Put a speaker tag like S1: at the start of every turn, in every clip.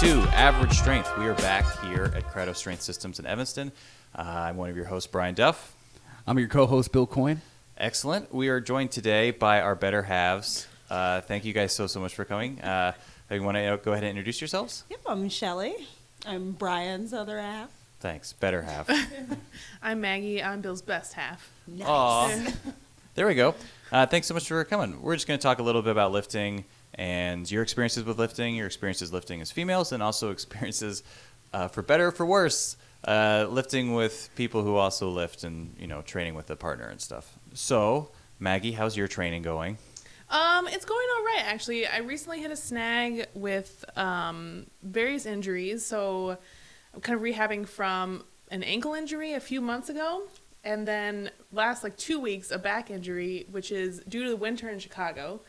S1: to Average Strength. We are back here at Credo Strength Systems in Evanston. Uh, I'm one of your hosts, Brian Duff.
S2: I'm your co-host, Bill Coyne.
S1: Excellent. We are joined today by our better halves. Uh, thank you guys so so much for coming. Uh, you want to go ahead and introduce yourselves?
S3: Yep, I'm Shelly. I'm Brian's other half.
S1: Thanks, better half.
S4: I'm Maggie. I'm Bill's best half.
S3: Nice.
S1: Aw. there we go. Uh, thanks so much for coming. We're just going to talk a little bit about lifting and your experiences with lifting, your experiences lifting as females, and also experiences uh, for better or for worse uh, lifting with people who also lift and you know training with a partner and stuff. So, Maggie, how's your training going?
S4: Um, it's going all right actually. I recently hit a snag with um, various injuries, so I'm kind of rehabbing from an ankle injury a few months ago, and then last like two weeks a back injury, which is due to the winter in Chicago.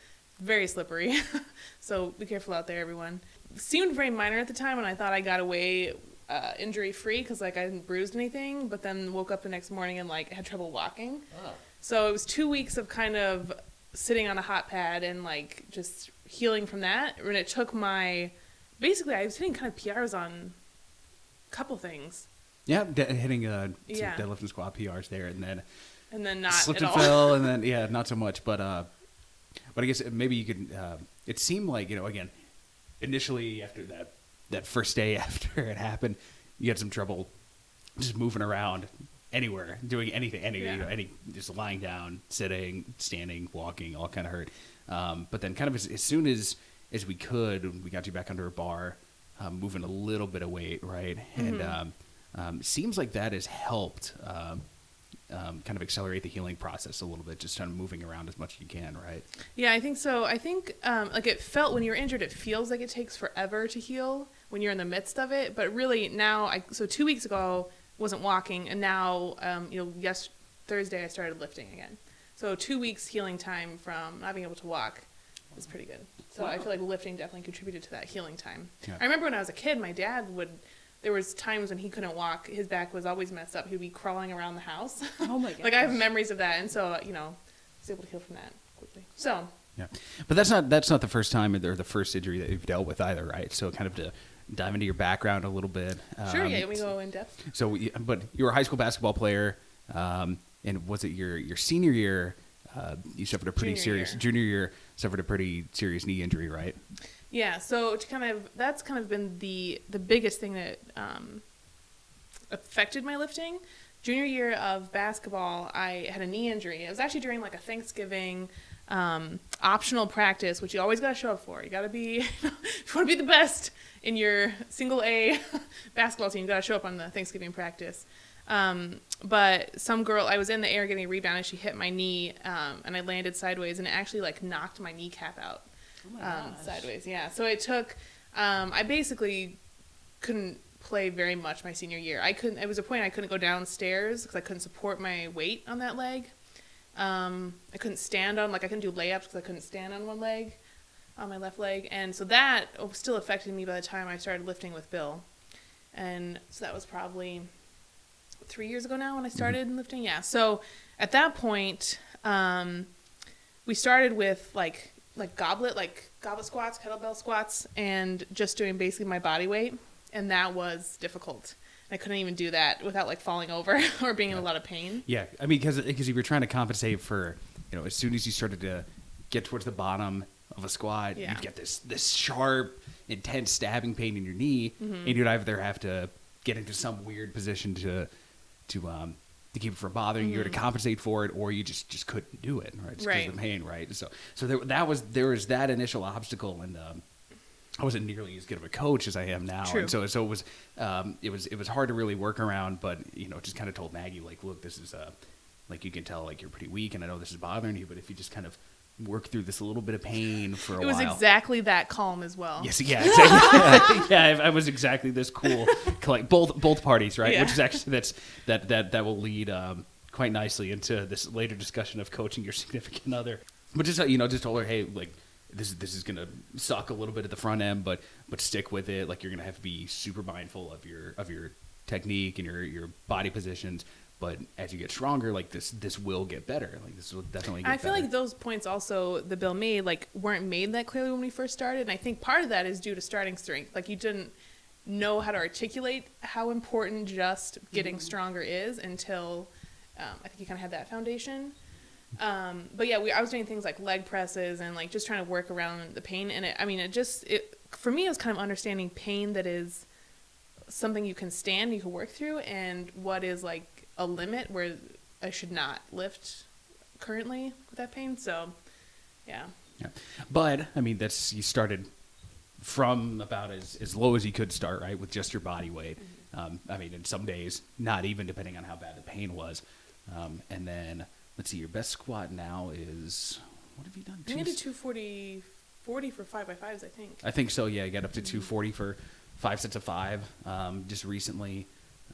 S4: Very slippery, so be careful out there, everyone. Seemed very minor at the time, and I thought I got away uh, injury free because like I didn't bruise anything, but then woke up the next morning and like had trouble walking. Oh. So it was two weeks of kind of sitting on a hot pad and like just healing from that. And it took my basically I was hitting kind of PRs on a couple things,
S2: Yeah, de- hitting uh,
S4: Yeah.
S2: deadlift and squat PRs there, and then
S4: and then not
S2: slipped
S4: at
S2: and
S4: all.
S2: fell, and then yeah, not so much. But uh, but I guess maybe you could. Uh, it seemed like you know again, initially after that that first day after it happened, you had some trouble just moving around anywhere, doing anything, any you know, any just lying down, sitting, standing, walking, all kind of hurt. Um, but then kind of as, as soon as as we could, we got you back under a bar, um, moving a little bit of weight, right? And
S4: Mm-hmm.
S2: um, um, seems like that has helped. Um, kind of accelerate the healing process a little bit, just kind of moving around as much as you can, right?
S4: Yeah, I think so. I think um, like it felt when you're injured, it feels like it takes forever to heal when you're in the midst of it. But really now, I so two weeks ago wasn't walking, and now um, you know yes Thursday I started lifting again. So two weeks healing time from not being able to walk is pretty good. So I feel like lifting definitely contributed to that healing time.
S2: Yeah.
S4: I remember when I was a kid, my dad would. There was times when he couldn't walk. His back was always messed up. He'd be crawling around the house.
S3: Oh my god.
S4: like I have memories of that, and so you know, I was able to heal from that quickly. So
S2: Yeah, but that's not that's not the first time or the first injury that you've dealt with either, right? So kind of to dive into your background a little bit.
S4: Sure,
S2: um,
S4: yeah, we go in depth.
S2: So, you- but you were a high school basketball player, um, and was it your your senior year? Uh, you suffered a pretty
S4: Junior
S2: serious
S4: year.
S2: junior year. Suffered a pretty serious knee injury, right?
S4: Yeah, so to kind of that's kind of been the the biggest thing that um, affected my lifting. Junior year of basketball, I had a knee injury. It was actually during like a Thanksgiving um, optional practice, which you always got to show up for. You got to be, you want to be the best in your single A basketball team, you got to show up on the Thanksgiving practice. Um, but some girl, I was in the air getting a rebound, and she hit my knee, um, and I landed sideways, and it actually like knocked my kneecap out
S3: Oh my
S4: um, sideways. Yeah. So it took. Um, I basically couldn't play very much my senior year. I couldn't. It was a point I couldn't go downstairs because I couldn't support my weight on that leg. Um, I couldn't stand on like I couldn't do layups because I couldn't stand on one leg, on my left leg, and so that still affected me by the time I started lifting with Bill, and so that was probably three years ago now when I started lifting. Yeah. So at that point, um, we started with like like goblet like goblet squats kettlebell squats and just doing basically my body weight and that was difficult i couldn't even do that without like falling over or being in a lot of pain
S2: Yeah, I mean, because because you were trying to compensate for, you know, as soon as you started to get towards the bottom of a squat,
S4: Yeah.
S2: you'd get this this sharp, intense stabbing pain in your knee,
S4: Mm-hmm.
S2: and you'd either have to get into some weird position to to um to keep it from bothering you or to compensate for it, or you just just couldn't do it, right? Just
S4: Mm-hmm. Right.
S2: of the pain, right? So so there, that was there was that initial obstacle, and um, I wasn't nearly as good of a coach as I am now,
S4: True.
S2: and so so it was um, it was it was hard to really work around. But you know, just kind of told Maggie like, look, this is uh, like you can tell like you're pretty weak, and I know this is bothering you, but if you just kind of work through this little bit of pain for a while.
S4: it was
S2: while.
S4: exactly that calm as well
S2: Yes, yeah, exactly. yeah, I, I was exactly this cool. Like both both parties, right?
S4: Yeah.
S2: Which is actually that's that that that will lead um, quite nicely into this later discussion of coaching your significant other. But just uh, you know, just told her, hey, like this is this is gonna suck a little bit at the front end, but but stick with it. Like you're gonna have to be super mindful of your of your technique and your your body positions. But as you get stronger, like this this will get better. Like this will definitely. get
S4: I feel
S2: better.
S4: like those points also the bill made like weren't made that clearly when we first started, and I think part of that is due to starting strength. Like you didn't know how to articulate how important just getting stronger is until um, I think you kind of had that foundation. Um, but yeah, we, I was doing things like leg presses and like just trying to work around the pain. And it, I mean, it just it for me it was kind of understanding pain that is something you can stand, you can work through, and what is like a limit where I should not lift currently with that pain. So, yeah,
S2: Yeah. But I mean, that's you started from about as, as low as you could start, right, with just your body weight.
S4: Mm-hmm.
S2: Um, I mean, in some days, not even depending on how bad the pain was. Um, and then let's see, your best squat now is what have you done?
S4: Think I
S2: Two-
S4: did 240, 40 for five by fives. I think.
S2: I think so. Yeah, I got up to 240 for five sets of five um, just recently.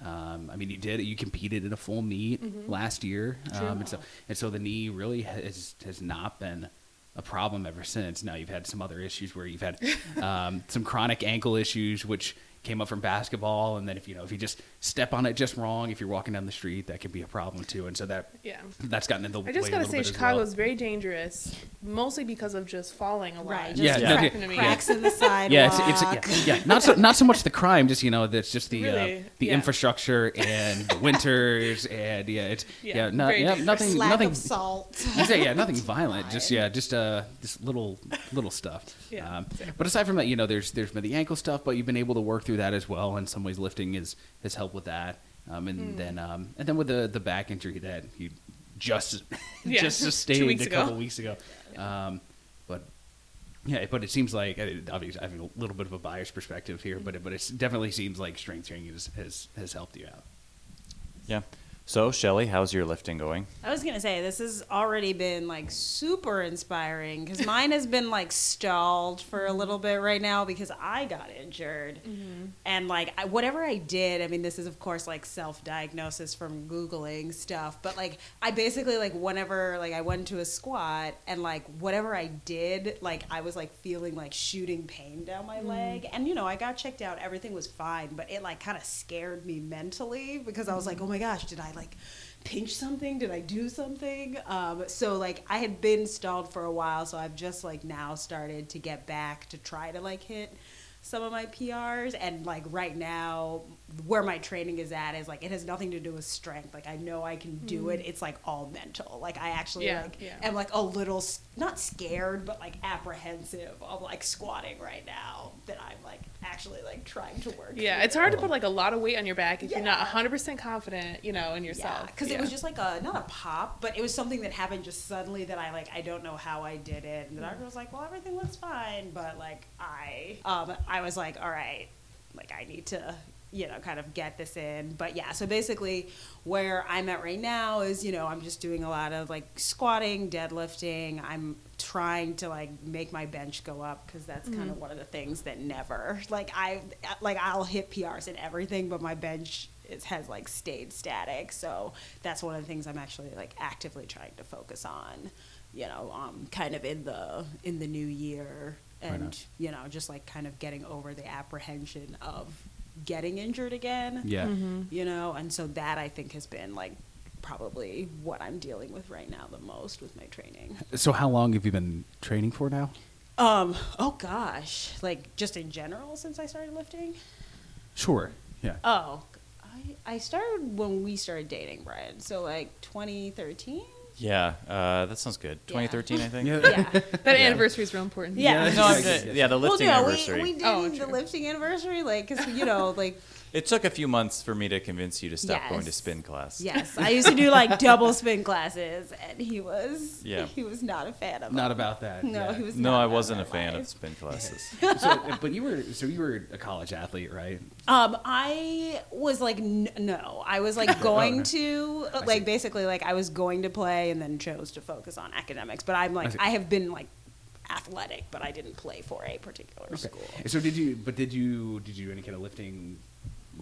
S2: Um, I mean, you did. You competed in a full meet last year, um, and so and so the knee really has has not been a problem ever since. Now you've had some other issues where you've had um, some chronic ankle issues, which came up from basketball, and then if you know if you just step on it just wrong, if you're walking down the street, that could be a problem too. And so that
S4: Yeah.
S2: that's gotten in the
S4: I just
S2: a
S4: gotta
S2: little
S4: say,
S2: bit as
S4: Chicago
S2: well.
S4: is very dangerous, mostly because of just falling a lot.
S3: Right,
S4: Just
S3: just
S2: Yeah, no,
S4: cracking
S2: yeah,
S4: to me.
S3: cracks in the sidewalk.
S2: Yeah, it's, it's yeah, yeah, not so not so much the crime, just you know, that's just the uh, the
S4: yeah.
S2: infrastructure and the winters and yeah, it's
S4: Yeah,
S2: yeah, not, yeah nothing
S3: lack
S2: nothing
S3: of salt.
S2: Say, yeah, nothing violent, just yeah, just uh, just little little stuff.
S4: Yeah,
S2: Um, but aside from that, you know, there's there's been the ankle stuff, but you've been able to work through that as well. In some ways, lifting is has helped with that. Um, and
S4: Hmm.
S2: then um, and then with the the back injury that you just
S4: Yeah,
S2: just sustained a
S4: ago.
S2: couple weeks ago. Um, but yeah, but it seems like I- obviously I have a little bit of a biased perspective here, but it, but it definitely seems like strength training has has, has helped you out.
S1: Yeah. So, Shelly, how's your lifting going?
S3: I was gonna say this has already been like super inspiring because mine has been like stalled for a little bit right now because I got injured mm-hmm. and like I, whatever I did. I mean, this is of course like self-diagnosis from googling stuff, but like I basically like whenever like I went to a squat and like whatever I did, like I was like feeling like shooting pain down my mm-hmm. leg, and you know I got checked out, everything was fine, but it like kind of scared me mentally because I was like, mm-hmm. oh my gosh, did I like pinch something? Did I do something? Um, so like I had been stalled for a while, so I've just like now started to get back to try to like hit some of my PRs and like right now where my training is at is like it has nothing to do with strength. Like I know I can do it. It's like all mental. Like I actually
S4: Yeah,
S3: like
S4: yeah.
S3: am like a little not scared but like apprehensive of like squatting right now that I'm like actually like trying to work.
S4: Yeah, it's hard to put like a lot of weight on your back if you're not 100% confident, you know, in yourself.
S3: Yeah, because it was just like a not a pop, but it was something that happened just suddenly that I like I don't know how I did it, and the doctor was like, "Well, everything looks fine," but like I um I was like, "All right, like I need to." You know, kind of get this in. But yeah, so basically, where I'm at right now is, you know, I'm just doing a lot of like squatting, deadlifting. I'm trying to like make my bench go up because that's kind of one of the things that never like I like I'll hit PRs and everything, but my bench is, has like stayed static. So that's one of the things I'm actually like actively trying to focus on. You know, um, kind of in the in the new year, and you know, just like kind of getting over the apprehension of getting injured again.
S2: Yeah.
S4: Mm-hmm.
S3: You know, and so that I think has been like probably what I'm dealing with right now the most with my training.
S2: So how long have you been training for now?
S3: Um, oh gosh, like just in general since I started lifting.
S2: Sure. Yeah.
S3: Oh, I I started when we started dating, Brian. So like 2013.
S1: Yeah, uh, that sounds good. 2013, I think.
S2: Yeah.
S3: Yeah.
S4: that anniversary is real important.
S3: Yeah.
S1: No, I'm, yeah, the lifting
S3: well, no,
S1: anniversary.
S3: we, we did
S4: Oh,
S3: the
S4: true.
S3: lifting anniversary, like, cause you know, like,
S1: It took a few months for me to convince you to stop going to spin class.
S3: yes, I used to do like double spin classes, and he was,
S1: Yeah.
S3: he was not a fan of.
S2: Not
S3: them.
S2: about that.
S3: No,
S2: yeah.
S3: he was.
S1: No,
S3: not
S1: I wasn't a fan
S3: life.
S1: of spin classes.
S2: so, but you were so you were a college athlete, right?
S3: Um, I was like, n- no, I was like going
S2: no.
S3: to, like, basically, like, I was going to play and then chose to focus on academics. But I'm like,
S2: see.
S3: I, have been like athletic, but I didn't play for a particular
S2: Okay.
S3: school.
S2: So did you? But did you? Did you do any kind of lifting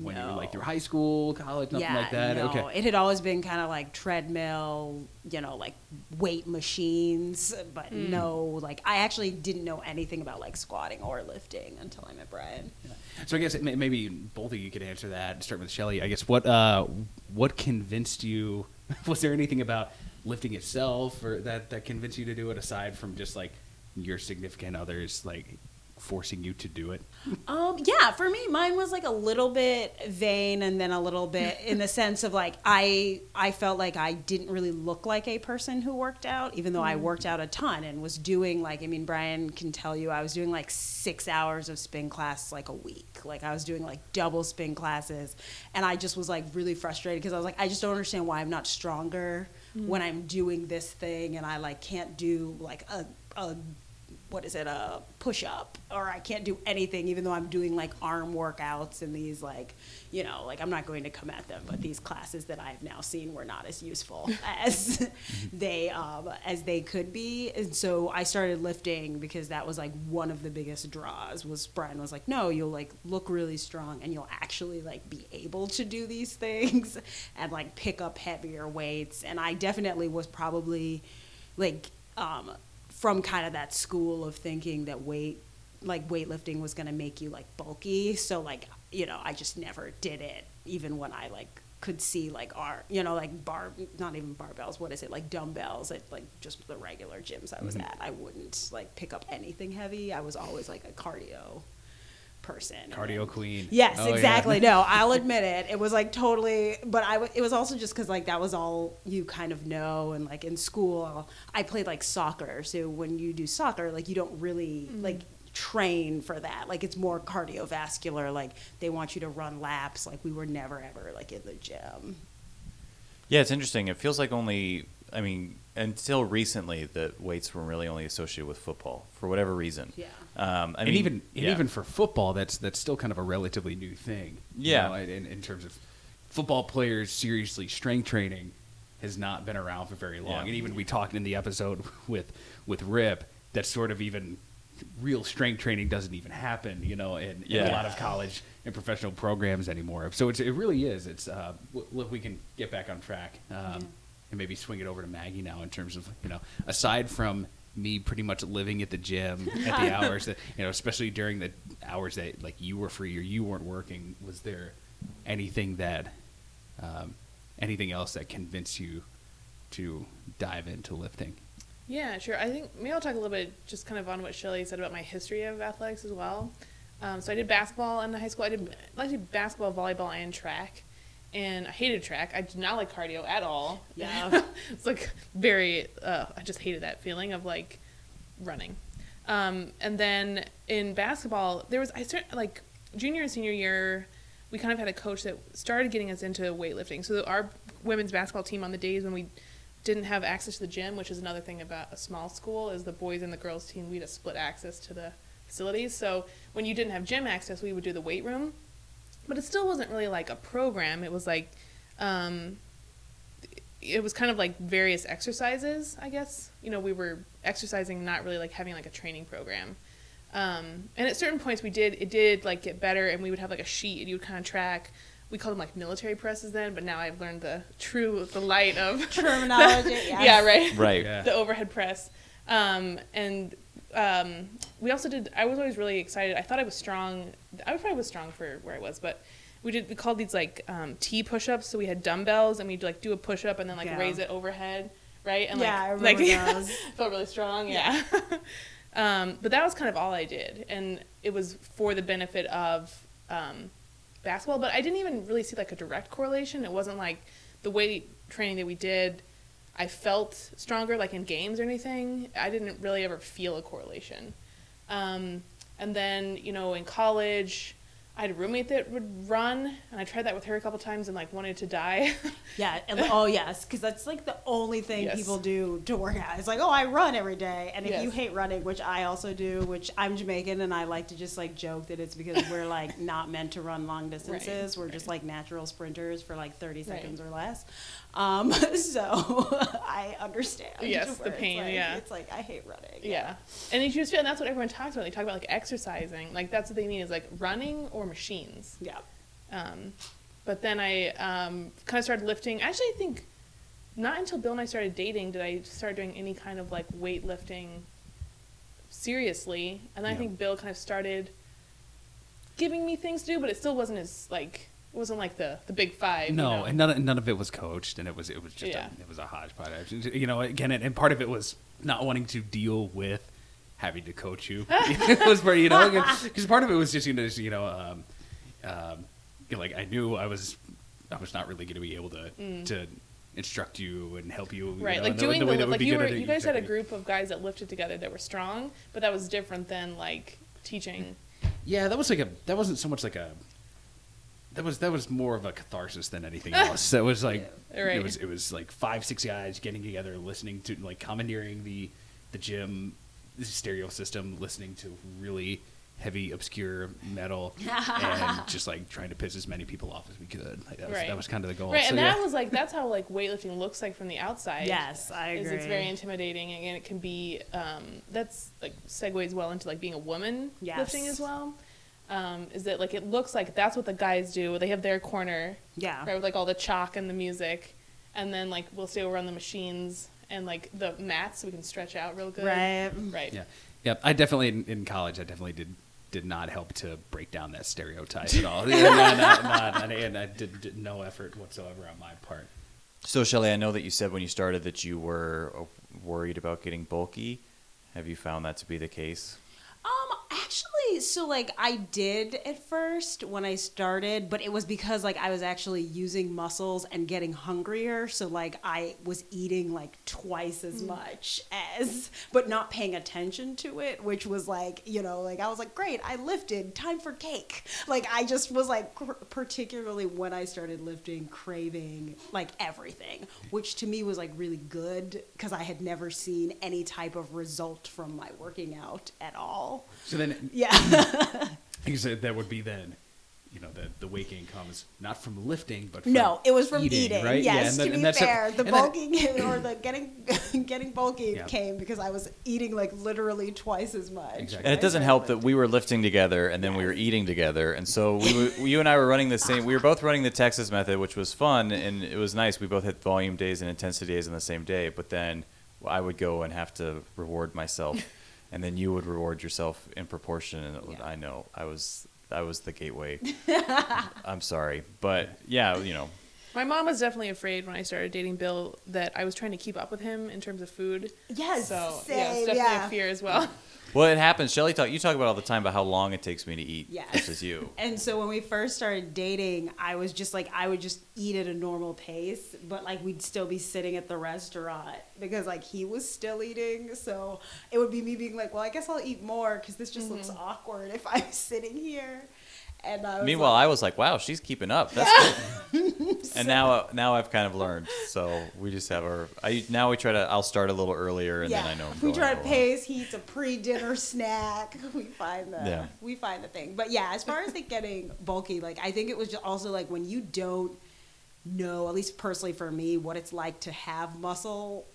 S2: when you were like
S3: No.
S2: through high school, college, nothing
S3: yeah,
S2: like that?
S3: no,
S2: Okay.
S3: it had always been kind of like treadmill, you know, like weight machines, but no, like I actually didn't know anything about like squatting or lifting until I met Brian.
S2: So I guess it may, maybe both of you could answer that. Start with Shelly. I guess what uh, what convinced you? Was there anything about lifting itself or that that convinced you to do it aside from just like your significant others like forcing you to do it?
S3: Um, yeah, for me, mine was like a little bit vain, and then a little bit in the sense of like I I felt like I didn't really look like a person who worked out, even though I worked out a ton and was doing like I mean Brian can tell you I was doing like six hours of spin class like a week, like I was doing like double spin classes, and I just was like really frustrated because I was like I just don't understand why I'm not stronger when I'm doing this thing, and I like can't do like a a what is it a push up or i can't do anything even though i'm doing like arm workouts and these like you know like i'm not going to come at them but these classes that i've now seen were not as useful as they um, as they could be. And so i started lifting because that was like one of the biggest draws was brian was like no you'll like look really strong and you'll actually like be able to do these things and like pick up heavier weights. And i definitely was probably like um, from kind of that school of thinking that weight like weightlifting was going to make you like bulky. So like you know i just never did it even when i like could see like our you know like bar not even barbells what is it like dumbbells at like just the regular gyms i was mm-hmm. at. I wouldn't like pick up anything heavy. I was always like a cardio person
S2: Cardio
S3: then-
S2: queen.
S3: Yes,
S2: Oh, yeah.
S3: exactly. No, I'll admit it. It was like totally, but I. w- It was also just because like that was all you kind of know, and like in school, I played like soccer. So when you do soccer, like you don't really mm. like train for that. Like it's more cardiovascular. Like they want you to run laps. Like we were never ever like in the gym.
S1: Yeah, it's interesting. It feels like only, I mean, until recently, that weights were really only associated with football for whatever reason.
S3: Yeah.
S1: Um, I
S2: and
S1: mean,
S2: even and
S1: yeah.
S2: even for football, that's that's still kind of a relatively new thing. you
S1: Yeah.
S2: know, in, in terms of football players seriously strength training has not been around for very long.
S1: Yeah.
S2: And even we talked in the episode with with Rip that sort of even real strength training doesn't even happen, you know, in, in a lot of college and professional programs anymore. So it's, it really is. It's uh, w- look, we can get back on track um, and maybe swing it over to Maggie now in terms of you know, aside from me pretty much living at the gym at the hours that you know, especially during the hours that like you were free or you weren't working, was there anything that um, anything else that convinced you to dive into lifting?
S4: Yeah, sure. I think maybe I'll talk a little bit just kind of on what Shelly said about my history of athletics as well. Um, so I did basketball in high school. I did I did basketball, volleyball, and track. And I hated track. I did not like cardio at all.
S3: Yeah.
S4: it's like very. Uh, I just hated that feeling of like running. Um, and then in basketball, there was I started like junior and senior year. We kind of had a coach that started getting us into weightlifting. So our women's basketball team on the days when we didn't have access to the gym, which is another thing about a small school, is the boys and the girls team we had a split access to the facilities. So when you didn't have gym access, we would do the weight room, but it still wasn't really like a program. It was like, um, it was kind of like various exercises, I guess. You know, we were exercising, not really like having like a training program. Um, and at certain points, we did it did like get better, and we would have like a sheet, and you would kind of track. We called them like military presses then, but now I've learned the true the light of
S3: Terminology, yes.
S4: yeah, right.
S1: Right.
S2: Yeah.
S4: The overhead press. Um, and um, we also did. I was always really excited. I thought I was strong. I probably was strong for where I was, but we did. We called these like um, T push-ups. So we had dumbbells, and we'd like do a push-up and then like
S3: Yeah.
S4: raise it overhead, right? And
S3: Yeah, I
S4: like,
S3: remember
S4: like felt really strong. Yeah. um, but that was kind of all I did, and it was for the benefit of um, basketball. But I didn't even really see like a direct correlation. It wasn't like the weight training that we did. I felt stronger, like in games or anything. I didn't really ever feel a correlation. Um, and then, you know, in college, I had a roommate that would run, and I tried that with her a couple times and like wanted to die.
S3: Yeah. oh, yes. Because that's like the only thing
S4: Yes.
S3: people do to work out. It's like, oh, I run every day. And if
S4: Yes.
S3: you hate running, which I also do, which I'm Jamaican and I like to just like joke that it's because we're like not meant to run long distances. we're just like natural sprinters for like 30
S4: Right.
S3: seconds or less. Um, so I understand.
S4: Yes, the
S3: where it's
S4: pain,
S3: like-
S4: yeah.
S3: It's like, I hate running.
S4: yeah. And you just feel, and that's what everyone talks about. They talk about like exercising. Like that's what they mean is like running or machines.
S3: Yeah.
S4: Um, but then I um, kind of started lifting. Actually, I think not until Bill and I started dating did I start doing any kind of like weightlifting seriously. And then I think Bill kind of started giving me things to do, but it still wasn't as like It wasn't like the the big five. you
S2: No,
S4: know?
S2: and none of, none of it was coached, and it was it was just
S4: Yeah.
S2: a, it was a hodgepodge. You know, again, and, and part of it was not wanting to deal with having to coach you. it was pretty, you know, because part of it was just you know, just, you know, um, um, you know, like I knew I was I was not really going to be able to to instruct you and help you, you
S4: Mm. Right,
S2: know,
S4: like doing
S2: the,
S4: the,
S2: way that would
S4: like you were you guys had a group of guys that lifted together that were strong, but that was different than like teaching.
S2: Yeah, that was like a that wasn't so much like a that was that was more of a catharsis than anything else. That was like
S4: Yeah. Right.
S2: it was it was like five six guys getting together, listening to like commandeering the the gym stereo system, listening to really heavy obscure metal, and just like trying to piss as many people off as we could. Like, that was
S4: Right.
S2: that was kind of the goal.
S4: Right,
S2: So,
S4: and
S2: yeah.
S4: that was like that's how like weightlifting looks like from the outside.
S3: Yes, I
S4: Is it's very intimidating and it can be um, that's like segues well into like being a woman
S3: Yes.
S4: lifting as well. Um, is that like it looks like that's what the guys do? They have their corner,
S3: Yeah.
S4: right, with like all the chalk and the music, and then like we'll stay over on the machines and like the mats so we can stretch out real good.
S3: Right.
S4: Right.
S2: Yeah, yeah. I definitely in, in college. I definitely did did not help to break down that stereotype at all. Yeah, not, not, not, and, and I did, did no effort whatsoever on my part.
S1: So, Shelly, I know that you said when you started that you were uh, worried about getting bulky. Have you found that to be the case?
S3: Um, actually, so like I did at first when I started, but it was because like I was actually using muscles and getting hungrier. So like I was eating like twice as mm. much as, but not paying attention to it, which was like, you know, like I was like, great, I lifted, time for cake. Like I just was like, cr- particularly when I started lifting, craving like everything, which to me was like really good because I had never seen any type of result from my working out at all.
S2: So then,
S3: Yeah.
S2: you said that would be then, you know, the the weight gain comes not from lifting, but from
S3: no, it was from eating.
S2: right?
S3: Yes,
S2: and then-
S3: to
S2: and
S3: be
S2: that's a-
S3: fair, the
S2: and then-
S3: bulking or the getting getting bulky
S2: Yeah.
S3: came because I was eating like literally twice as much.
S2: Exactly.
S1: And it doesn't help that we were lifting together and then we were eating together, and so we, were- you and I were running the same. We were both running the Texas method, which was fun and it was nice. We both had volume days and intensity days on the same day, but then I would go and have to reward myself, and then you would reward yourself in proportion. And it
S3: Yeah.
S1: I know I was I was the gateway. I'm sorry, but yeah, you know,
S4: My mom was definitely afraid when I started dating Bill that I was trying to keep up with him in terms of food.
S3: Yes,
S4: So yeah, it's definitely
S3: yeah.
S4: a fear as well.
S1: Well, it happens. Shelly, talk you talk about all the time about how long it takes me to eat
S3: Yes.
S1: versus you.
S3: And so when we first started dating, I was just like I would just eat at a normal pace, but like we'd still be sitting at the restaurant because like he was still eating. So it would be me being like, "Well, I guess I'll eat more because this just looks mm-hmm. awkward if I'm sitting here." And I was
S1: Meanwhile,
S3: like,
S1: I was like, "Wow, she's keeping up." That's good. and now, now I've kind of learned. So we just have our. I now we try to. I'll start a little earlier, and
S3: yeah,
S1: then I know.
S3: We try to pace. He eats a pre-dinner snack. We find the
S1: Yeah.
S3: we find the thing. But yeah, as far as like getting bulky, like I think it was just also like when you don't know, at least personally for me, what it's like to have muscle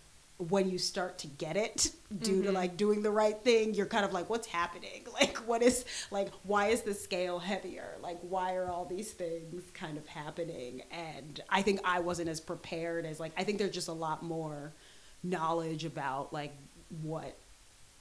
S3: when you start to get it due to mm-hmm. like doing the right thing you're kind of like what's happening? Like what is like why is the scale heavier? Like why are all these things kind of happening? And i think i wasn't as prepared as like i think there's just a lot more knowledge about like what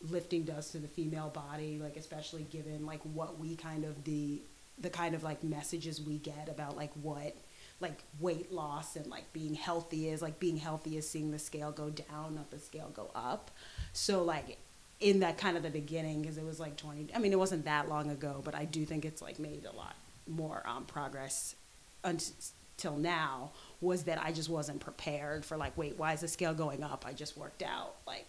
S3: lifting does to the female body like especially given like what we kind of the the kind of like messages we get about like what like weight loss and like being healthy is like being healthy is seeing the scale go down not the scale go up. So like in that kind of the beginning because it was like 20 i mean it wasn't that long ago but i do think it's like made a lot more um, progress until now was that i just wasn't prepared for like wait why is the scale going up? I just worked out like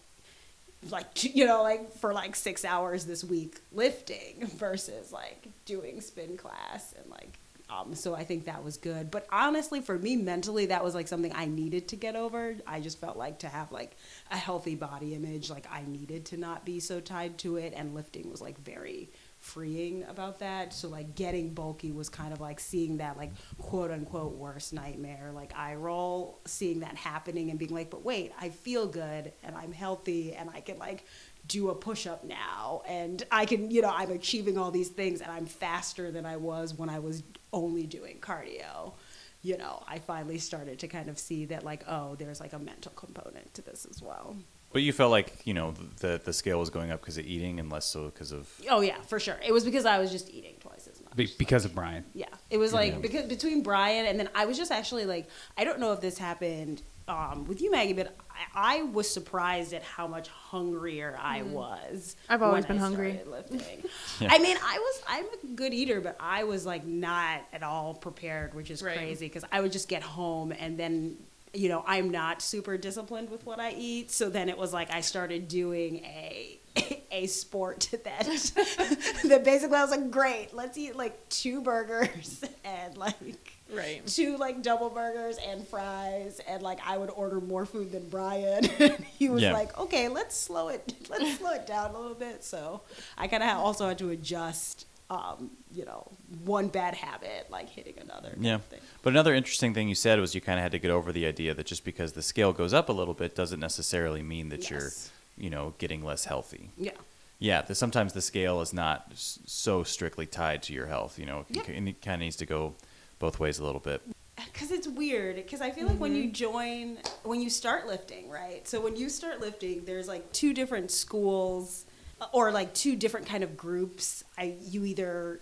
S3: like you know like for like six hours this week lifting versus like doing spin class and like um so i think that was good. But honestly for me mentally that was like something i needed to get over. I just felt like to have like a healthy body image like i needed to not be so tied to it. And lifting was like very freeing about that. So like getting bulky was kind of like seeing that like quote unquote worst nightmare. Like eye roll seeing that happening and being like but wait i feel good and i'm healthy and i can like do a push-up now and i can you know i'm achieving all these things and i'm faster than i was when i was only doing cardio you know i finally started to kind of see that like oh there's like a mental component to this as well
S1: But you felt like you know the the scale was going up because of eating and less so because of.
S3: oh yeah for sure it was because i was just eating twice as much
S2: Be- because of Brian.
S3: Yeah, it was like
S1: Yeah.
S3: because between Brian and then I was just actually like I don't know if this happened um, with you, Maggie, but I, I was surprised at how much hungrier I was.
S4: Mm-hmm. I've always
S3: when
S4: been
S3: I
S4: hungry.
S3: Lifting.
S1: Yeah.
S3: I mean, I was I'm a good eater, but I was like not at all prepared, which is
S4: Right.
S3: crazy because I would just get home and then. You know, I'm not super disciplined with what I eat, so then it was like I started doing a a sport that that basically I was like, great, let's eat like two burgers and like
S4: Right.
S3: two like double burgers and fries and like I would order more food than Brian. he was
S1: Yeah.
S3: like, okay, let's slow it, let's slow it down a little bit. So I kind of also had to adjust, um, you know, one bad habit like hitting another.
S1: Yeah.
S3: thing.
S1: But another interesting thing you said was you kind of had to get over the idea that just because the scale goes up a little bit doesn't necessarily mean that you're, you know, getting less healthy.
S3: Yeah.
S1: Yeah, the, sometimes the scale is not so strictly tied to your health. You know,
S3: Yep.
S1: and it kind of needs to go both ways a little bit.
S3: because it's weird because i feel like when you mm-hmm. join when you start lifting right so when you start lifting there's like two different schools uh, or like two different kind of groups i you either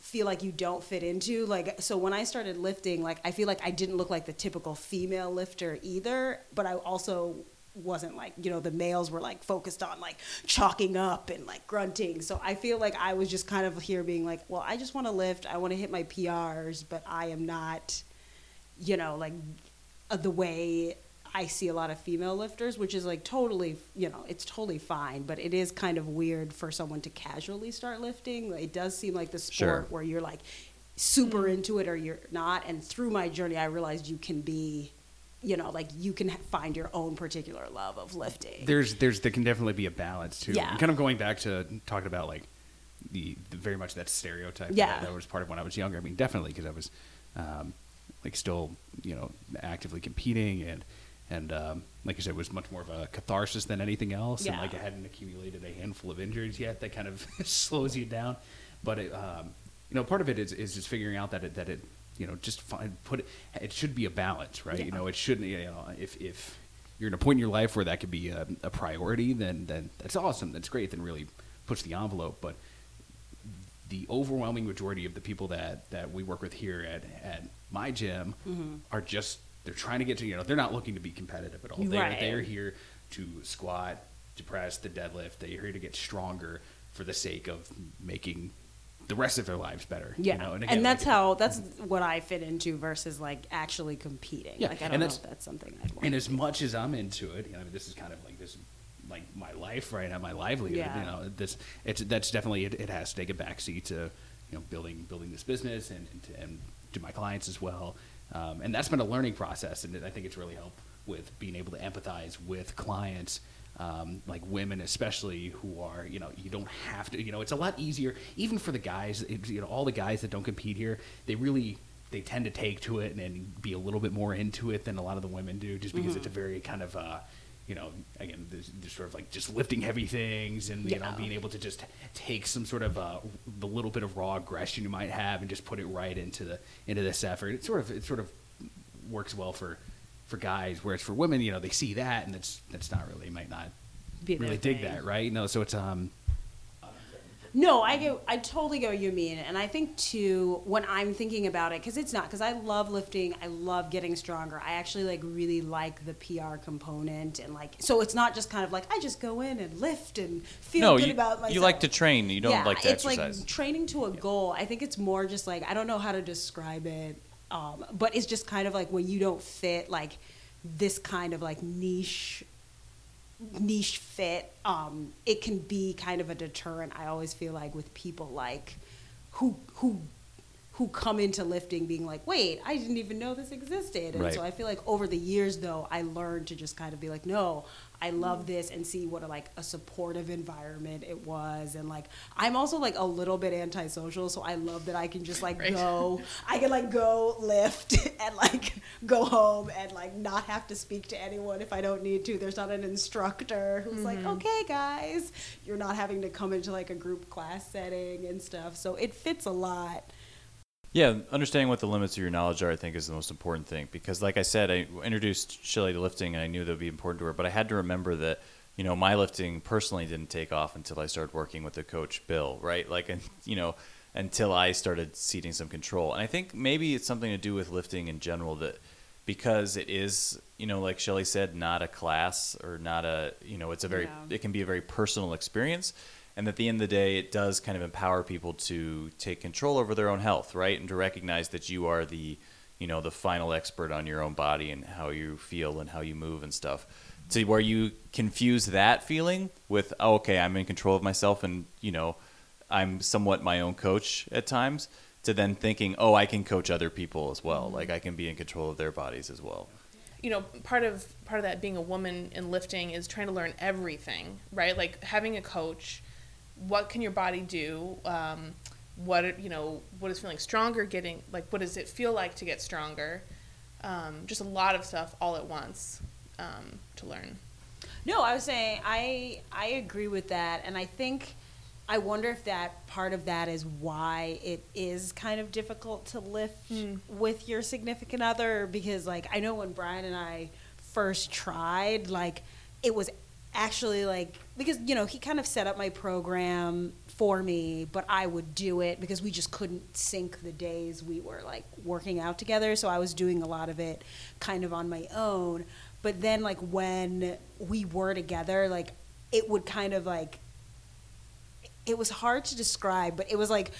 S3: feel like you don't fit into like so when i started lifting like i feel like i didn't look like the typical female lifter either but i also wasn't like you know the males were like focused on like chalking up and like grunting. So i feel like i was just kind of here being like well i just want to lift i want to hit my prs but i am not you know like uh, the way i see a lot of female lifters which is like totally you know it's totally fine but it is kind of weird for someone to casually start lifting. It does seem like the sport
S1: Sure.
S3: where you're like super into it or you're not and through my journey i realized you can be you know like you can find your own particular love of lifting
S2: There's there's there can definitely be a balance too.
S3: Yeah.
S2: And kind of going back to talking about like the, the very much that stereotype.
S3: Yeah.
S2: That, that was part of when I was younger. I mean, definitely because I was um, like still you know actively competing and and um, like I said, it was much more of a catharsis than anything else.
S3: Yeah.
S2: And like I hadn't accumulated a handful of injuries yet. That kind of slows you down. But it, um, you know, part of it is, is just figuring out that it that it you know just find put it. It should be a balance, right? You know, it shouldn't. You know, if if you're in a point in your life where that could be a, a priority, then then that's awesome. That's great. Then really push the envelope. But the overwhelming majority of the people that that we work with here at at my gym mm-hmm. are just they're trying to get to you know they're not looking to be competitive at all. They're
S3: Right.
S2: they're here to squat, to press, the deadlift. They're here to get stronger for the sake of making the rest of their lives better. you
S3: yeah
S2: know?
S3: and,
S2: again,
S3: that's
S2: like-
S3: how that's what i fit into versus like actually competing
S2: Yeah,
S3: like i
S2: and
S3: don't know if that's something i'd want
S2: And as much as I'm into it, you know, this is kind of like this, like my life right now, my livelihood.
S3: Yeah.
S2: You know, this it's that's definitely it, it has to take a backseat to you know building building this business and and, to, and to my clients as well. Um, and that's been a learning process, and I think it's really helped with being able to empathize with clients. Um, like women, especially who are, you know, you don't have to, you know, it's a lot easier, even for the guys, it, you know, all the guys that don't compete here, they really, they tend to take to it and, and be a little bit more into it than a lot of the women do, just because it's a very kind of, uh, you know, again, this, this sort of like just lifting heavy things and you know being able to just take some sort of uh, the little bit of raw aggression you might have and just put it right into the into this effort. It sort of it sort of works well for for guys, whereas for women, you know, they see that and that's that's not really might not
S3: Be
S2: really dig
S3: thing.
S2: that, right? No, so it's um
S3: No, I get, I totally get what you mean, and I think too when I'm thinking about it, because it's not, because I love lifting, I love getting stronger. I actually like really like the PR component, and like, so it's not just kind of like I just go in and lift and feel
S1: no,
S3: good
S1: you,
S3: about myself.
S1: you like to train. You don't
S3: yeah,
S1: like to
S3: it's
S1: exercise.
S3: like training to a goal. I think it's more just like I don't know how to describe it, um, but it's just kind of like when you don't fit like this kind of like niche niche fit um, it can be kind of a deterrent i always feel like with people like who who who come into lifting being like wait i didn't even know this existed and
S1: Right.
S3: so i feel like over the years though i learned to just kind of be like no i love this and see what a, like a supportive environment it was and like i'm also like a little bit antisocial so i love that i can just like
S4: Right.
S3: go i can like go lift and like go home and like not have to speak to anyone if i don't need to. There's not an instructor who's like mm-hmm. okay guys. You're not having to come into like a group class setting and stuff so it fits a lot
S1: Yeah, understanding what the limits of your knowledge are, I think, is the most important thing. Because, like I said, I introduced Shelly to lifting, and I knew that would be important to her. But I had to remember that, you know, my lifting personally didn't take off until I started working with the coach Bill, right? Like, and you know, until I started ceding some control. And I think maybe it's something to do with lifting in general that because it is, you know, like Shelly said, not a class or not a, you know, it's a very,
S3: Yeah.
S1: it can be a very personal experience. And at the end of the day, it does kind of empower people to take control over their own health, right? And to recognize that you are the, you know, the final expert on your own body and how you feel and how you move and stuff. To where you confuse that feeling with, oh, okay, I'm in control of myself and, you know, I'm somewhat my own coach at times, to then thinking, oh, I can coach other people as well. Mm-hmm. Like I can be in control of their bodies as well.
S4: you know part of part of that being a woman in lifting is trying to learn everything right like having a coach what can your body do? Um, what you know what is feeling stronger getting like what does it feel like to get stronger? Um, just a lot of stuff all at once um, to learn.
S3: No, I was saying I I agree with that, and I think I wonder if that part of that is why it is kind of difficult to lift
S4: Mm.
S3: with your significant other because like I know when Brian and I first tried, like it was actually like because you know he kind of set up my program for me but i would do it because we just couldn't sync the days we were like working out together. So i was doing a lot of it kind of on my own. But then like when we were together like it would kind of like it was hard to describe but it was like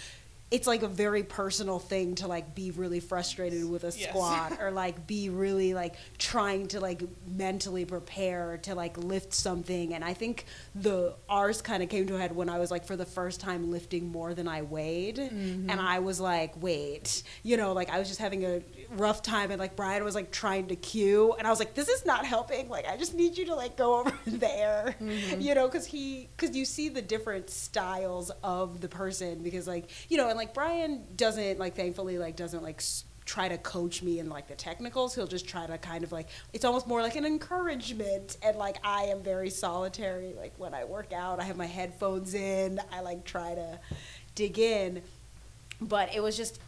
S3: it's like a very personal thing to like be really frustrated with a
S4: Yes.
S3: squat or like be really like trying to like mentally prepare to like lift something. And i think the ours kind of came to a head when i was like for the first time lifting more than i weighed. Mm-hmm. And i was like wait. You know like i was just having a rough time and like brian was like trying to cue. And i was like this is not helping. Like i just need you to like go over there. Mm-hmm. You know because he because you see the different styles of the person because like you know and like brian doesn't like thankfully like doesn't like s- try to coach me in like the technicals he'll just try to kind of like it's almost more like an encouragement and like i am very solitary like when i work out i have my headphones in i like try to dig in but it was just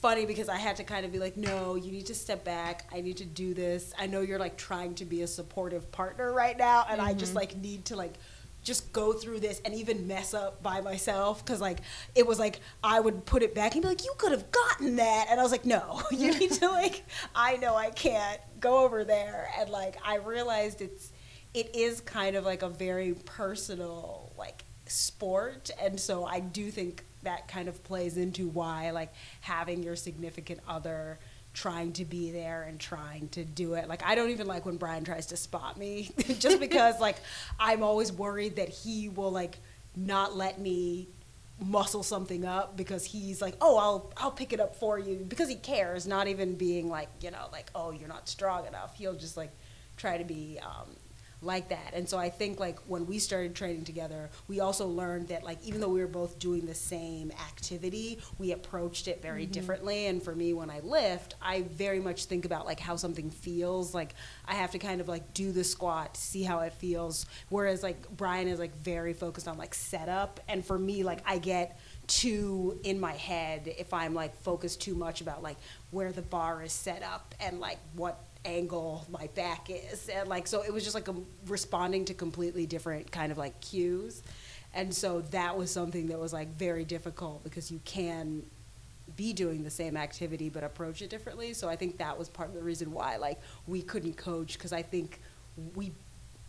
S3: funny because I had to kind of be like, no, you need to step back. I need to do this. I know you're like trying to be a supportive partner right now, and I just mm-hmm. like need to like just go through this and even mess up by myself because like it was like I would put it back and be like, you could have gotten that, and I was like, no, you need to like, I know I can't go over there, and like I realized it's it is kind of like a very personal like sport. And so i do think that kind of plays into why like having your significant other trying to be there and trying to do it. Like i don't even like when brian tries to spot me just because like i'm always worried that he will like not let me muscle something up because he's like oh i'll i'll pick it up for you because he cares not even being like you know like oh you're not strong enough. He'll just like try to be um, like that. And so I think like when we started training together, we also learned that like even though we were both doing the same activity, we approached it very mm-hmm. differently. And for me, when I lift, I very much think about like how something feels. Like I have to kind of like do the squat, see how it feels. Whereas like Brian is like very focused on like setup, and for me, like I get too in my head if I'm like focused too much about like where the bar is set up and like what angle my back is. And like so it was just like a, responding to completely different kind of like cues. And so that was something that was like very difficult because you can be doing the same activity but approach it differently. So i think that was part of the reason why like we couldn't coach because i think we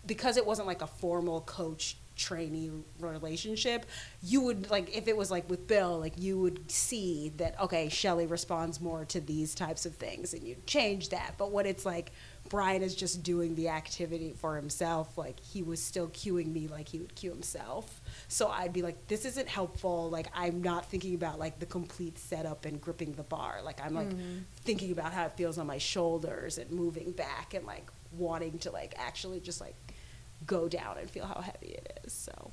S3: because it wasn't like a formal coach trainee relationship you would like if it was like with bill like you would see that okay shelly responds more to these types of things and you change that. But when it's like brian is just doing the activity for himself like he was still cueing me like he would cue himself. So i'd be like this isn't helpful. Like i'm not thinking about like the complete setup and gripping the bar. Like i'm like mm-hmm. thinking about how it feels on my shoulders and moving back and like wanting to like actually just like go down and feel how heavy it is. So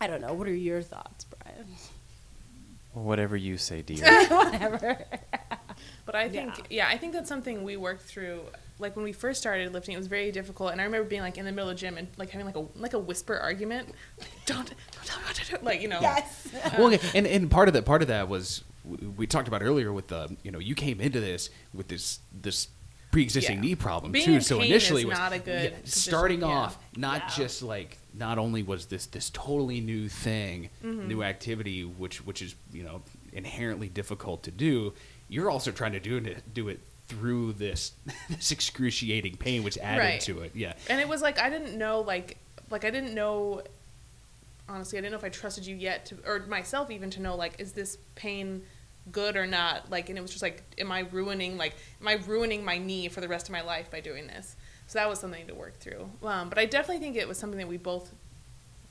S3: I don't know. What are your thoughts, Brian?
S1: Whatever you say, dear.
S3: Whatever.
S4: But I think, yeah. I think that's something we worked through. Like when we first started lifting, it was very difficult, and I remember being like in the middle of the gym and like having like a like a whisper argument, don't don't tell me what to do, like you know.
S3: yes.
S2: Uh, well, okay, and and part of that part of that was we talked about earlier with the you know you came into this with this this pre-existing
S4: Yeah.
S2: knee problem
S4: Being
S2: too. so initially was
S4: not a good
S2: yeah, starting off not just like not only was this this totally new thing,
S4: Mm-hmm.
S2: new activity, which which is you know inherently difficult to do, you're also trying to do it do it through this this excruciating pain, which added
S4: Right.
S2: to it. Yeah.
S4: And it was like I didn't know like like I didn't know honestly I didn't know if I trusted you yet to or myself even to know like is this pain good or not like and it was just like am I ruining like am I ruining my knee for the rest of my life by doing this? So that was something to work through. Um, but I definitely think it was something that we both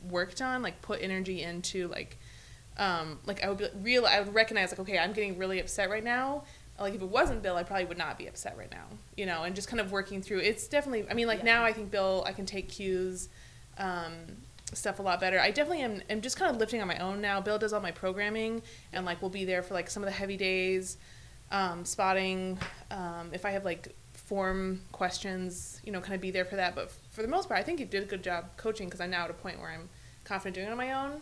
S4: worked on like put energy into like um, like I would be real I would recognize like okay I'm getting really upset right now. Like if it wasn't Bill I probably would not be upset right now you know and just kind of working through. It's definitely I mean like
S3: Yeah.
S4: now I think Bill I can take cues um, stuff a lot better. I definitely am am just kind of lifting on my own now. Bill does all my programming and like we'll be there for like some of the heavy days um, spotting um, if I have like form questions you know kind of be there for that. But for the most part I think he did a good job coaching because I'm now at a point where I'm confident doing it on my own.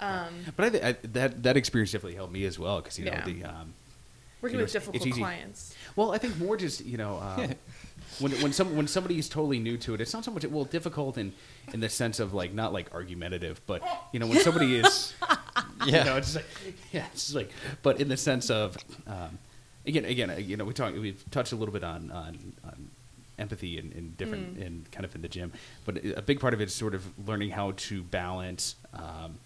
S4: Um,
S2: But I, thi- I that that experience definitely helped me as well because you know
S4: Yeah.
S2: the um,
S4: working
S2: You know,
S4: with difficult
S2: it's easy.
S4: clients.
S2: Well, I think more just you know um, when when some when somebody is totally new to it, it's not so much well difficult in in the sense of like not like argumentative, but you know when somebody is
S1: Yeah.
S2: you know it's just like yeah it's just like but in the sense of um, again again you know we talk we've touched a little bit on on, on empathy in, in different
S4: Mm.
S2: in kind of in the gym, but a big part of it is sort of learning how to balance. Um,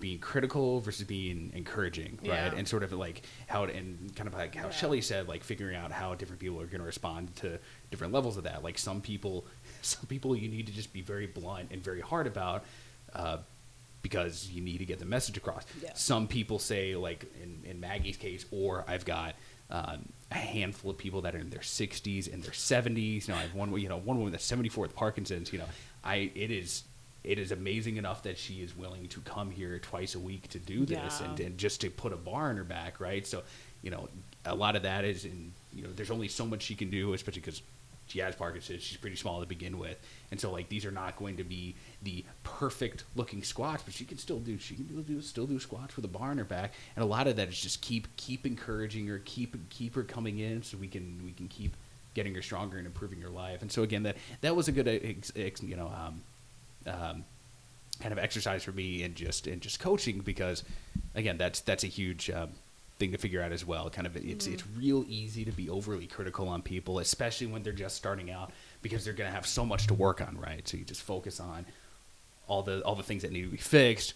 S2: being critical versus being encouraging, right?
S4: Yeah.
S2: And sort of like how, and kind of like how
S4: Yeah.
S2: Shelly said, like figuring out how different people are going to respond to different levels of that. Like some people, some people you need to just be very blunt and very hard about, uh, because you need to get the message across.
S3: Yeah.
S2: Some people say, like in, in Maggie's case, or I've got um, a handful of people that are in their 60s and their 70s. You know, I have one, you know, one woman that's 74 with Parkinson's. You know, I it is it is amazing enough that she is willing to come here twice a week to do this
S3: Yeah.
S2: and, and just to put a bar on her back, right? So, you know, a lot of that is in, you know, there's only so much she can do, especially because she has Parkinson's. She's pretty small to begin with, and so like these are not going to be the perfect looking squats, but she can still do she can do, still do squats with a bar on her back, and a lot of that is just keep keep encouraging her, keep keep her coming in, so we can we can keep getting her stronger and improving her life. And so again, that that was a good ex, ex, you know um, um, kind of exercise for me in just in just coaching because again that's that's a huge um, thing to figure out as well. Kind of it's it's mm-hmm. real easy to be overly critical on people especially when they're just starting out because they're going to have so much to work on right? So you just focus on all the all the things that need to be fixed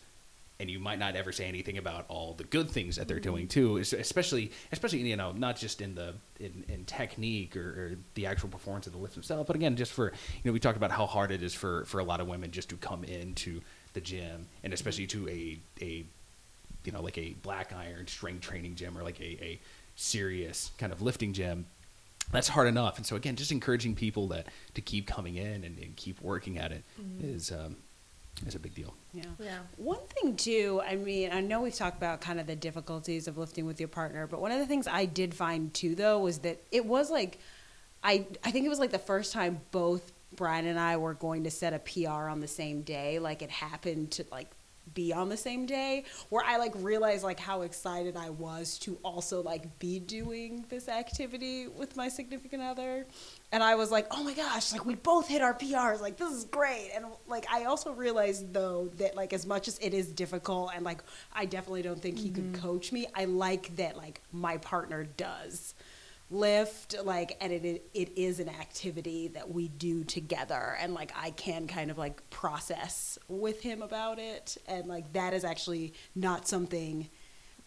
S2: and you might not ever say anything about all the good things that they're doing mm-hmm. too es- especially especially you know not just in the in, in technique or, or the actual performance of the lift itself but again just for you know we talked about how hard it is for for a lot of women just to come into the gym and especially to a a you know like a black iron strength training gym or like a, a serious kind of lifting gym that's hard enough and so again just encouraging people that to keep coming in and, and keep working at it is um, is a big deal
S3: Yeah.
S4: Yeah.
S3: One thing too, I mean, I know we've talked about kind of the difficulties of lifting with your partner, but one of the things I did find too though was that it was like I I think it was like the first time both Brian and I were going to set a PR on the same day, like it happened to like be on the same day where I like realized like how excited I was to also like be doing this activity with my significant other. And I was like, "Oh my gosh, like we both hit our PRs. Like this is great." And like I also realized though that like as much as it is difficult and like I definitely don't think he could mm-hmm. coach me, I like that like my partner does lift like and it it is an activity that we do together. And like I can kind of like process with him about it. And like that is actually not something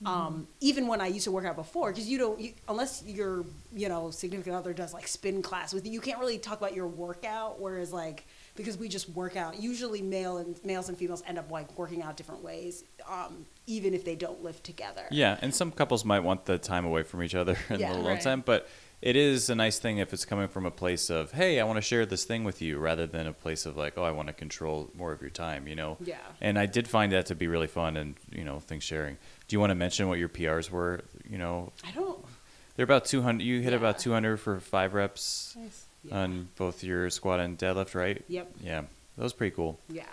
S3: um, even when I used to work out before, because you don't, you, unless your, you know, significant other does like spin class with you, you can't really talk about your workout. Whereas like, because we just work out, usually male and males and females end up like working out different ways, um, even if they don't live together.
S1: Yeah, and some couples might want the time away from each other and
S3: Yeah.
S1: the alone
S4: Right.
S1: time, but it is a nice thing if it's coming from a place of, hey, I want to share this thing with you, rather than a place of like, oh, I want to control more of your time, you know?
S3: Yeah.
S1: And I did find that to be really fun and, you know, things sharing. Do you want to mention what your PRs were? You know,
S3: I don't.
S1: they're about 200, you hit
S3: Yeah.
S1: about 200 for five reps
S4: Nice.
S3: Yeah.
S1: on both your squat and deadlift, right?
S3: Yep.
S1: Yeah, that was pretty cool.
S3: Yeah.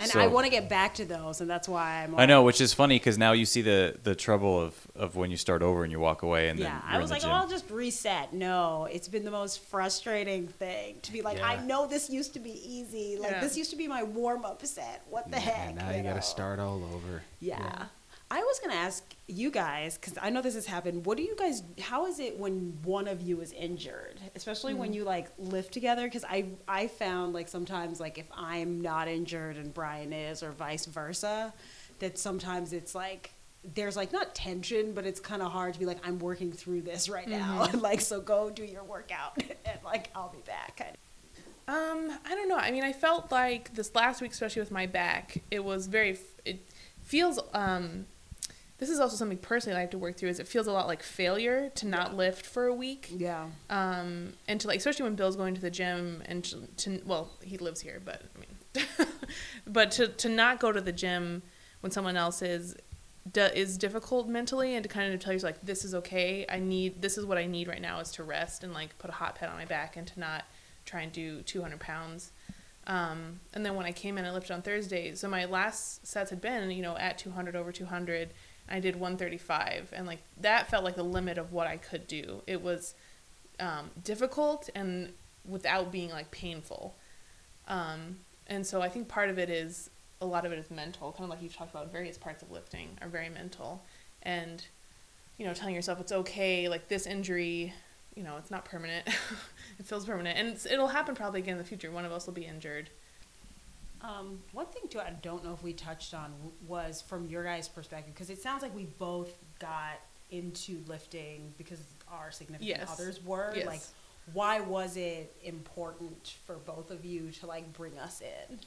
S3: And
S1: So-
S3: I want to get back to those, and that's why I'm.
S1: I know, which is funny because now you see the the trouble of, of when you start over and you walk away and
S3: Yeah,
S1: then
S3: I
S1: you're
S3: was like,
S1: the
S3: oh. I'll just reset. No, it's been the most frustrating thing to be like, I know this used to be easy. Like
S4: Yeah.
S3: this used to be my warm up set. What the heck?
S2: and now you, got
S3: know?
S2: to start all over
S3: Yeah. I was gonna ask you guys because I know this has happened. What do you guys? How is it when one of you is injured, especially when you like live together? Because I I found like sometimes like if I'm not injured and Brian is, or vice versa, that sometimes it's like there's like not tension, but it's kind of hard to be like I'm working through this right now. like so, go do your workout and like I'll be back.
S4: Um, I don't know. I mean, I felt like this last week, especially with my back, it was very. It feels. Um, this is also something personally I have to work through. Is it feels a lot like failure to not lift for a week.
S3: Yeah.
S4: Um, and to like, especially when Bill's going to the gym and to, to well, he lives here, but I mean, but to to not go to the gym when someone else is do, is difficult mentally and to kind of tell yourself like this is okay i need this is what i need right now is to rest and like put a hot pad on my back and to not try and do 200 pounds um, and then when i came in i lifted on thursday so my last sets had been you know at 200 over 200 i did 135 and like that felt like the limit of what i could do it was um, difficult and without being like painful um, and so i think part of it is a lot of it is mental, kind of like you've talked about. Various parts of lifting are very mental, and you know, telling yourself it's okay. Like this injury, you know, it's not permanent. it feels permanent, and it'll happen probably again in the future. One of us will be injured.
S3: Um, one thing too, I don't know if we touched on was from your guys' perspective because it sounds like we both got into lifting because our significant
S4: Yes.
S3: others were.
S4: Yes.
S3: Like, why was it important for both of you to like bring us in?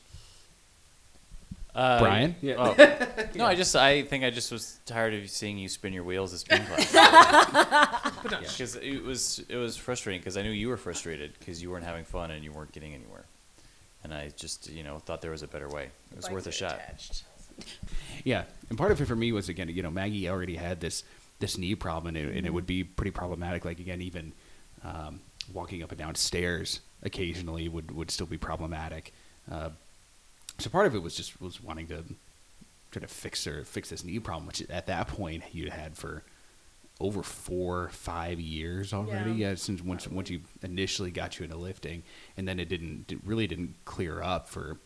S1: Uh,
S2: Brian? Yeah.
S1: Oh. No, I just I think I just was tired of seeing you spin your wheels at spin class. Because it was it was frustrating because I knew you were frustrated because you weren't having fun and you weren't getting anywhere, and I just you know thought there was a better way. It was
S4: Bikes
S1: worth a shot.
S4: attached.
S2: Yeah, and part of it for me was again, you know, Maggie already had this this knee problem, and it, and it would be pretty problematic. Like again, even um, walking up and down stairs occasionally would would still be problematic. Uh, so part of it was just was wanting to try to fix her fix this knee problem, which at that point you had for over four five years already.
S4: Yeah.
S2: Yeah, since once once you initially got you into lifting, and then it didn't it really didn't clear up for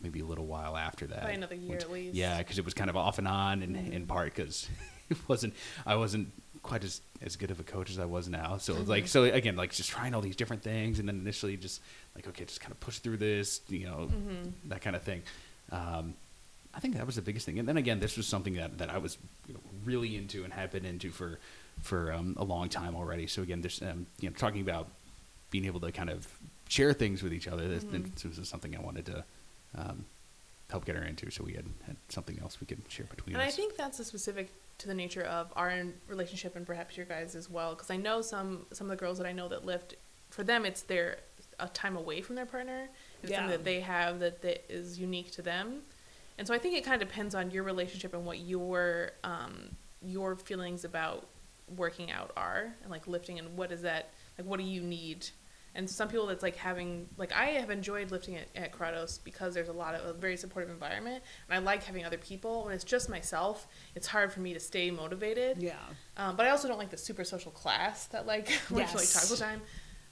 S2: maybe a little while after that.
S4: Probably another year at least.
S2: Yeah, because it was kind of off and on, and mm-hmm. in part because it wasn't I wasn't quite as as good of a coach as I was now. So was like mm-hmm. so again, like just trying all these different things, and then initially just like okay, just kind of push through this, you know, mm-hmm. that kind of thing. Um, I think that was the biggest thing. And then again, this was something that, that I was you know, really into and had been into for for um, a long time already. So again, this um, you know talking about being able to kind of share things with each other. This, this was something I wanted to um, help get her into. So we had, had something else we could share between
S4: And I think that's a specific to the nature of our relationship and perhaps your guys as well. Because I know some some of the girls that I know that lift, for them it's their a time away from their partner. It's
S3: Yeah.
S4: something that they have that, that is unique to them. And so I think it kind of depends on your relationship and what your um, your feelings about working out are and like lifting and what is that like what do you need and some people that's like having like i have enjoyed lifting at, at kratos because there's a lot of a very supportive environment and i like having other people when it's just myself it's hard for me to stay motivated
S3: Yeah.
S4: um, but i also don't like the super social class that like we have to like
S3: Yes.
S4: all the time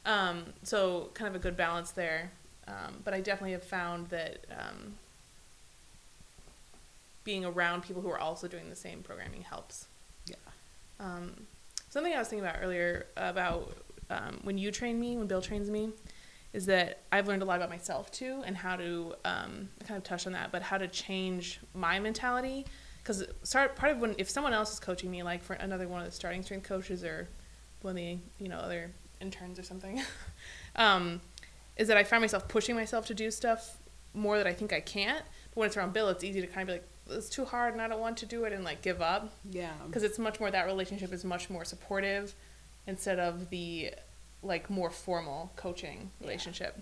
S4: um, so kind of a good balance there um, but i definitely have found that um, being around people who are also doing the same programming helps. Um, something I was thinking about earlier about um, when you train me, when Bill trains me, is that I've learned a lot about myself too, and how to um, kind of touch on that, but how to change my mentality. Because start part of when if someone else is coaching me, like for another one of the starting strength coaches or one of the you know other interns or something, um, is that I find myself pushing myself to do stuff more that I think I can't. But when it's around Bill, it's easy to kind of be like, it's too hard and I don't want to do it and like give up
S3: Yeah.
S4: because it's much more that relationship is much more supportive instead of the like more formal coaching relationship.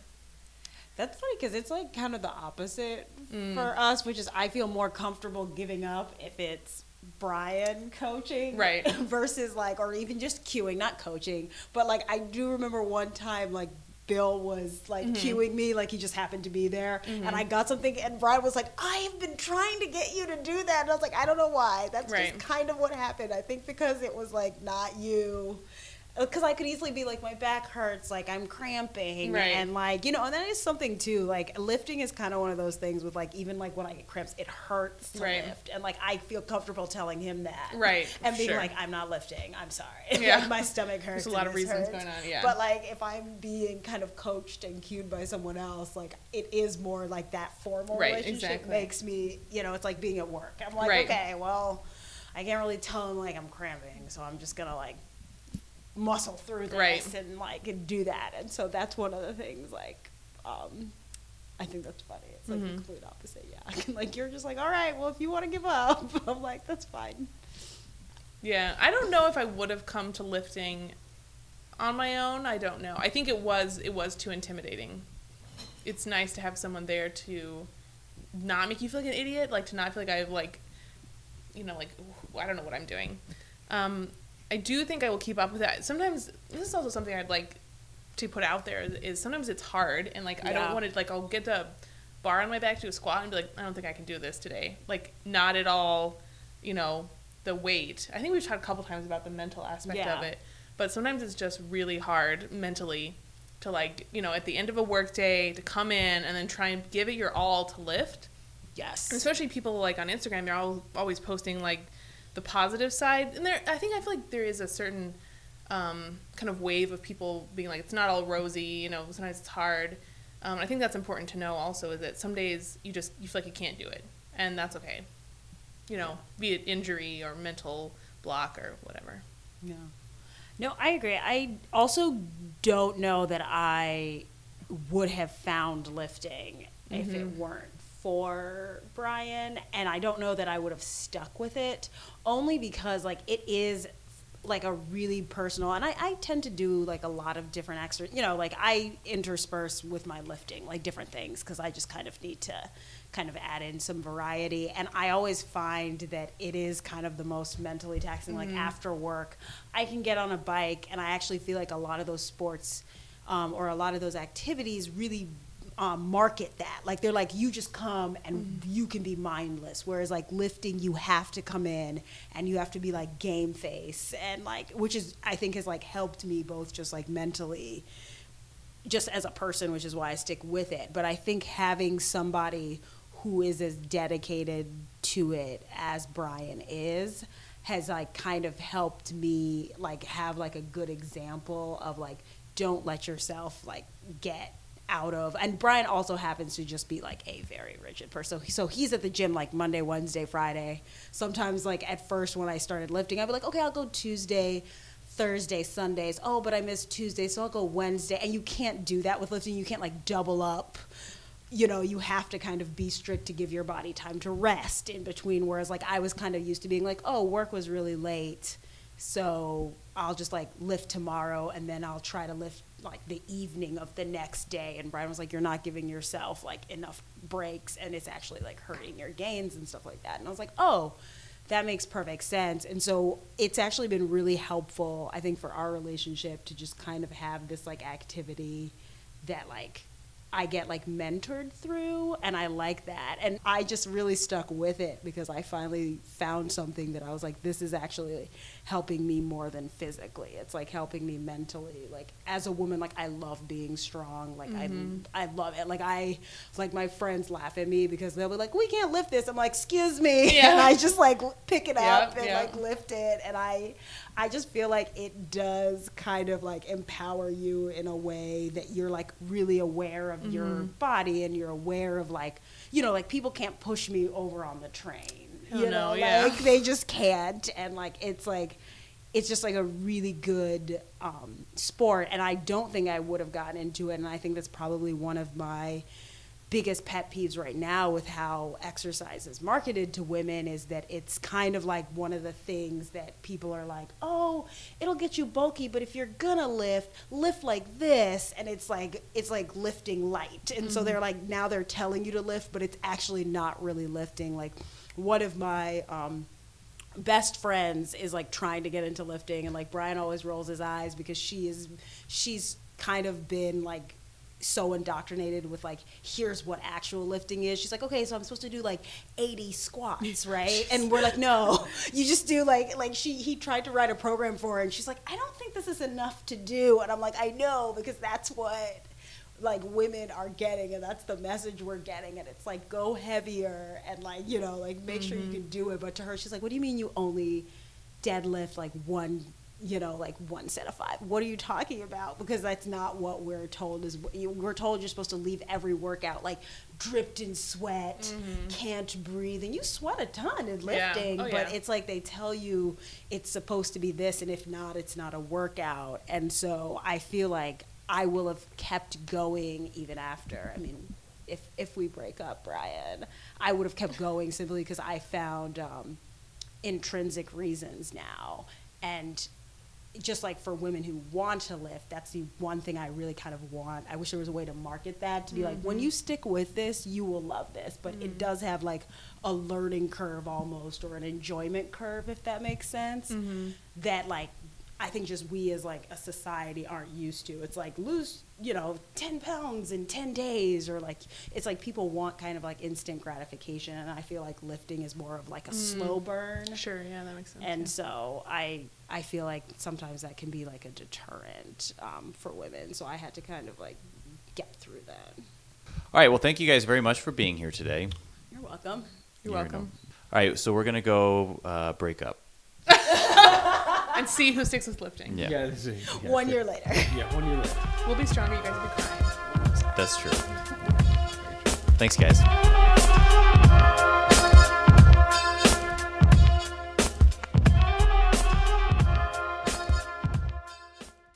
S3: That's funny because it's like kind of the opposite
S4: Mm.
S3: for us, which is I feel more comfortable giving up if it's Brian coaching,
S4: Right.
S3: versus like, or even just cueing, not coaching, but like I do remember one time like Bill was like
S4: Mm-hmm.
S3: cueing me, like he just happened to be there, and I got something, and Brian was like, "I have been trying to get you to do that," and I was like, "I don't know why." That's
S4: Right.
S3: just kind of what happened. I think because it was like not you. Uh, because I could easily be like my back hurts, like I'm cramping,
S4: Right.
S3: and like you know, and that is something too. Like lifting is kind of one of those things with like even like when I get cramps, it hurts to
S4: Right.
S3: lift, and like I feel comfortable telling him that,
S4: Right,
S3: and being
S4: sure.
S3: like I'm not lifting, I'm sorry,
S4: Yeah.
S3: like my stomach hurts.
S4: There's a lot of reasons
S3: hurts.
S4: going on, yeah.
S3: But like if I'm being kind of coached and cued by someone else, like it is more like that formal
S4: Right,
S3: relationship
S4: exactly.
S3: makes me, you know, it's like being at work. I'm like,
S4: Right.
S3: okay, well, I can't really tell him like I'm cramping, so I'm just gonna like muscle through this
S4: Right.
S3: and like do that. And so that's one of the things like um I think that's funny. It's like
S4: Mhm.
S3: the complete opposite, yeah. like you're just like, all right, well if you want to give up, I'm like, that's fine.
S4: Yeah, I don't know if I would have come to lifting on my own. I don't know. I think it was it was too intimidating. It's nice to have someone there to not make you feel like an idiot, like to not feel like I've like, you know, like I don't know what I'm doing. Um, I do think I will keep up with that. Sometimes this is also something I'd like to put out there is sometimes it's hard and like I don't want to like I'll get the bar on my back to a squat and be like I don't think I can do this today. Like not at all, you know, the weight. I think we've talked a couple times about the mental aspect
S3: Yeah.
S4: of it, but sometimes it's just really hard mentally to like you know at the end of a work day to come in and then try and give it your all to lift.
S3: Yes.
S4: And especially people like on Instagram, they're all always posting like the positive side, and there I think I feel like there is a certain um, kind of wave of people being like it's not all rosy, you know, sometimes it's hard. Um, I think that's important to know also is that some days you just you feel like you can't do it, and that's okay. You know, be it injury or mental block or whatever.
S3: No. No, I agree. I also don't know that I would have found lifting if it weren't for Brian, and I don't know that I would have stuck with it only because like it is like a really personal and I, I tend to do like a lot of different extra you know like i intersperse with my lifting like different things because i just kind of need to kind of add in some variety and i always find that it is kind of the most mentally taxing like after work i can get on a bike and i actually feel like a lot of those sports um, or a lot of those activities really um, market that. Like they're like, you just come and you can be mindless. Whereas like lifting, you have to come in and you have to be like game face and like, which is I think has like helped me both just like mentally, just as a person, which is why I stick with it. But I think having somebody who is as dedicated to it as Brian is has like kind of helped me like have like a good example of like don't let yourself like get out of and Brian also happens to just be like a very rigid person. So he's at the gym like Monday, Wednesday, Friday. Sometimes like at first when I started lifting, I'd be like, okay, I'll go Tuesday, Thursday, Sundays. Oh, but I missed Tuesday, so I'll go Wednesday. And you can't do that with lifting. You can't like double up. You know, you have to kind of be strict to give your body time to rest in between. Whereas like I was kind of used to being like, oh, work was really late. So I'll just like lift tomorrow and then I'll try to lift like the evening of the next day. And Brian was like, You're not giving yourself like enough breaks and it's actually like hurting your gains and stuff like that. And I was like, Oh, that makes perfect sense. And so it's actually been really helpful, I think, for our relationship to just kind of have this like activity that like I get like mentored through and I like that. And I just really stuck with it because I finally found something that I was like, this is actually helping me more than physically. It's like helping me mentally. Like as a woman, like I love being strong. Like I I love it. Like I like my friends laugh at me because they'll be like, We can't lift this. I'm like, excuse me.
S4: Yeah.
S3: And I just like pick it up and like lift it and I I just feel like it does kind of like empower you in a way that you're like really aware of your
S4: Mm-hmm.
S3: body and you're aware of like you know like people can't push me over on the train You
S4: no,
S3: know
S4: yeah.
S3: like they just can't and like it's like it's just like a really good um, sport and i don't think i would have gotten into it and i think that's probably one of my biggest pet peeves right now with how exercise is marketed to women is that it's kind of like one of the things that people are like, oh, it'll get you bulky, but if you're gonna lift, lift like this, and it's like it's like lifting light, and so they're like now they're telling you to lift, but it's actually not really lifting. Like one of my um, best friends is like trying to get into lifting and like Brian always rolls his eyes because she is she's kind of been like so indoctrinated with like here's what actual lifting is. She's like okay so i'm supposed to do like 80 squats right? And we're like no you just do like like she he tried to write a program for her and she's like i don't think this is enough to do. And i'm like i know because that's what like women are getting and that's the message we're getting and it's like go heavier and like you know like make sure you mm-hmm. can do it. But to her she's like what do you mean you only deadlift like one you know like one set of five? What are you talking about? Because that's not what we're told is we're told you're supposed to leave every workout like dripped in sweat mm-hmm. can't breathe and you sweat a ton in
S4: Yeah.
S3: lifting
S4: Oh,
S3: but
S4: yeah.
S3: it's like they tell you it's supposed to be this and if not it's not a workout. And so i feel like i will have kept going even after. I mean if if we break up brian i would have kept going simply because i found um, intrinsic reasons now. And just like for women who want to lift that's the one thing i really kind of want. I wish there was a way to market that to be like when mm-hmm. you stick with this you will love this. But it mm. does have like a learning curve almost or an enjoyment curve if that makes sense mm-hmm. that like i think just we as like a society aren't used to it's like lose you know 10 pounds in 10 days or like it's like people want kind of like instant gratification and i feel like lifting is more of like a slow burn
S4: Sure, yeah, that makes sense.
S3: and
S4: yeah.
S3: so I I feel like sometimes that can be like a deterrent um, for women. So I had to kind of like get through that.
S1: All right. Well, thank you guys very much for being here today.
S3: You're welcome.
S4: You're
S1: You never
S4: welcome.
S1: know. All right. So we're gonna go uh, break up.
S4: And see who sticks with lifting.
S1: Yeah,
S2: this is- yeah,
S3: One
S2: yeah.
S3: year later.
S2: Yeah, one year later.
S4: We'll be stronger. You guys will be crying.
S1: that's true. Thanks, guys.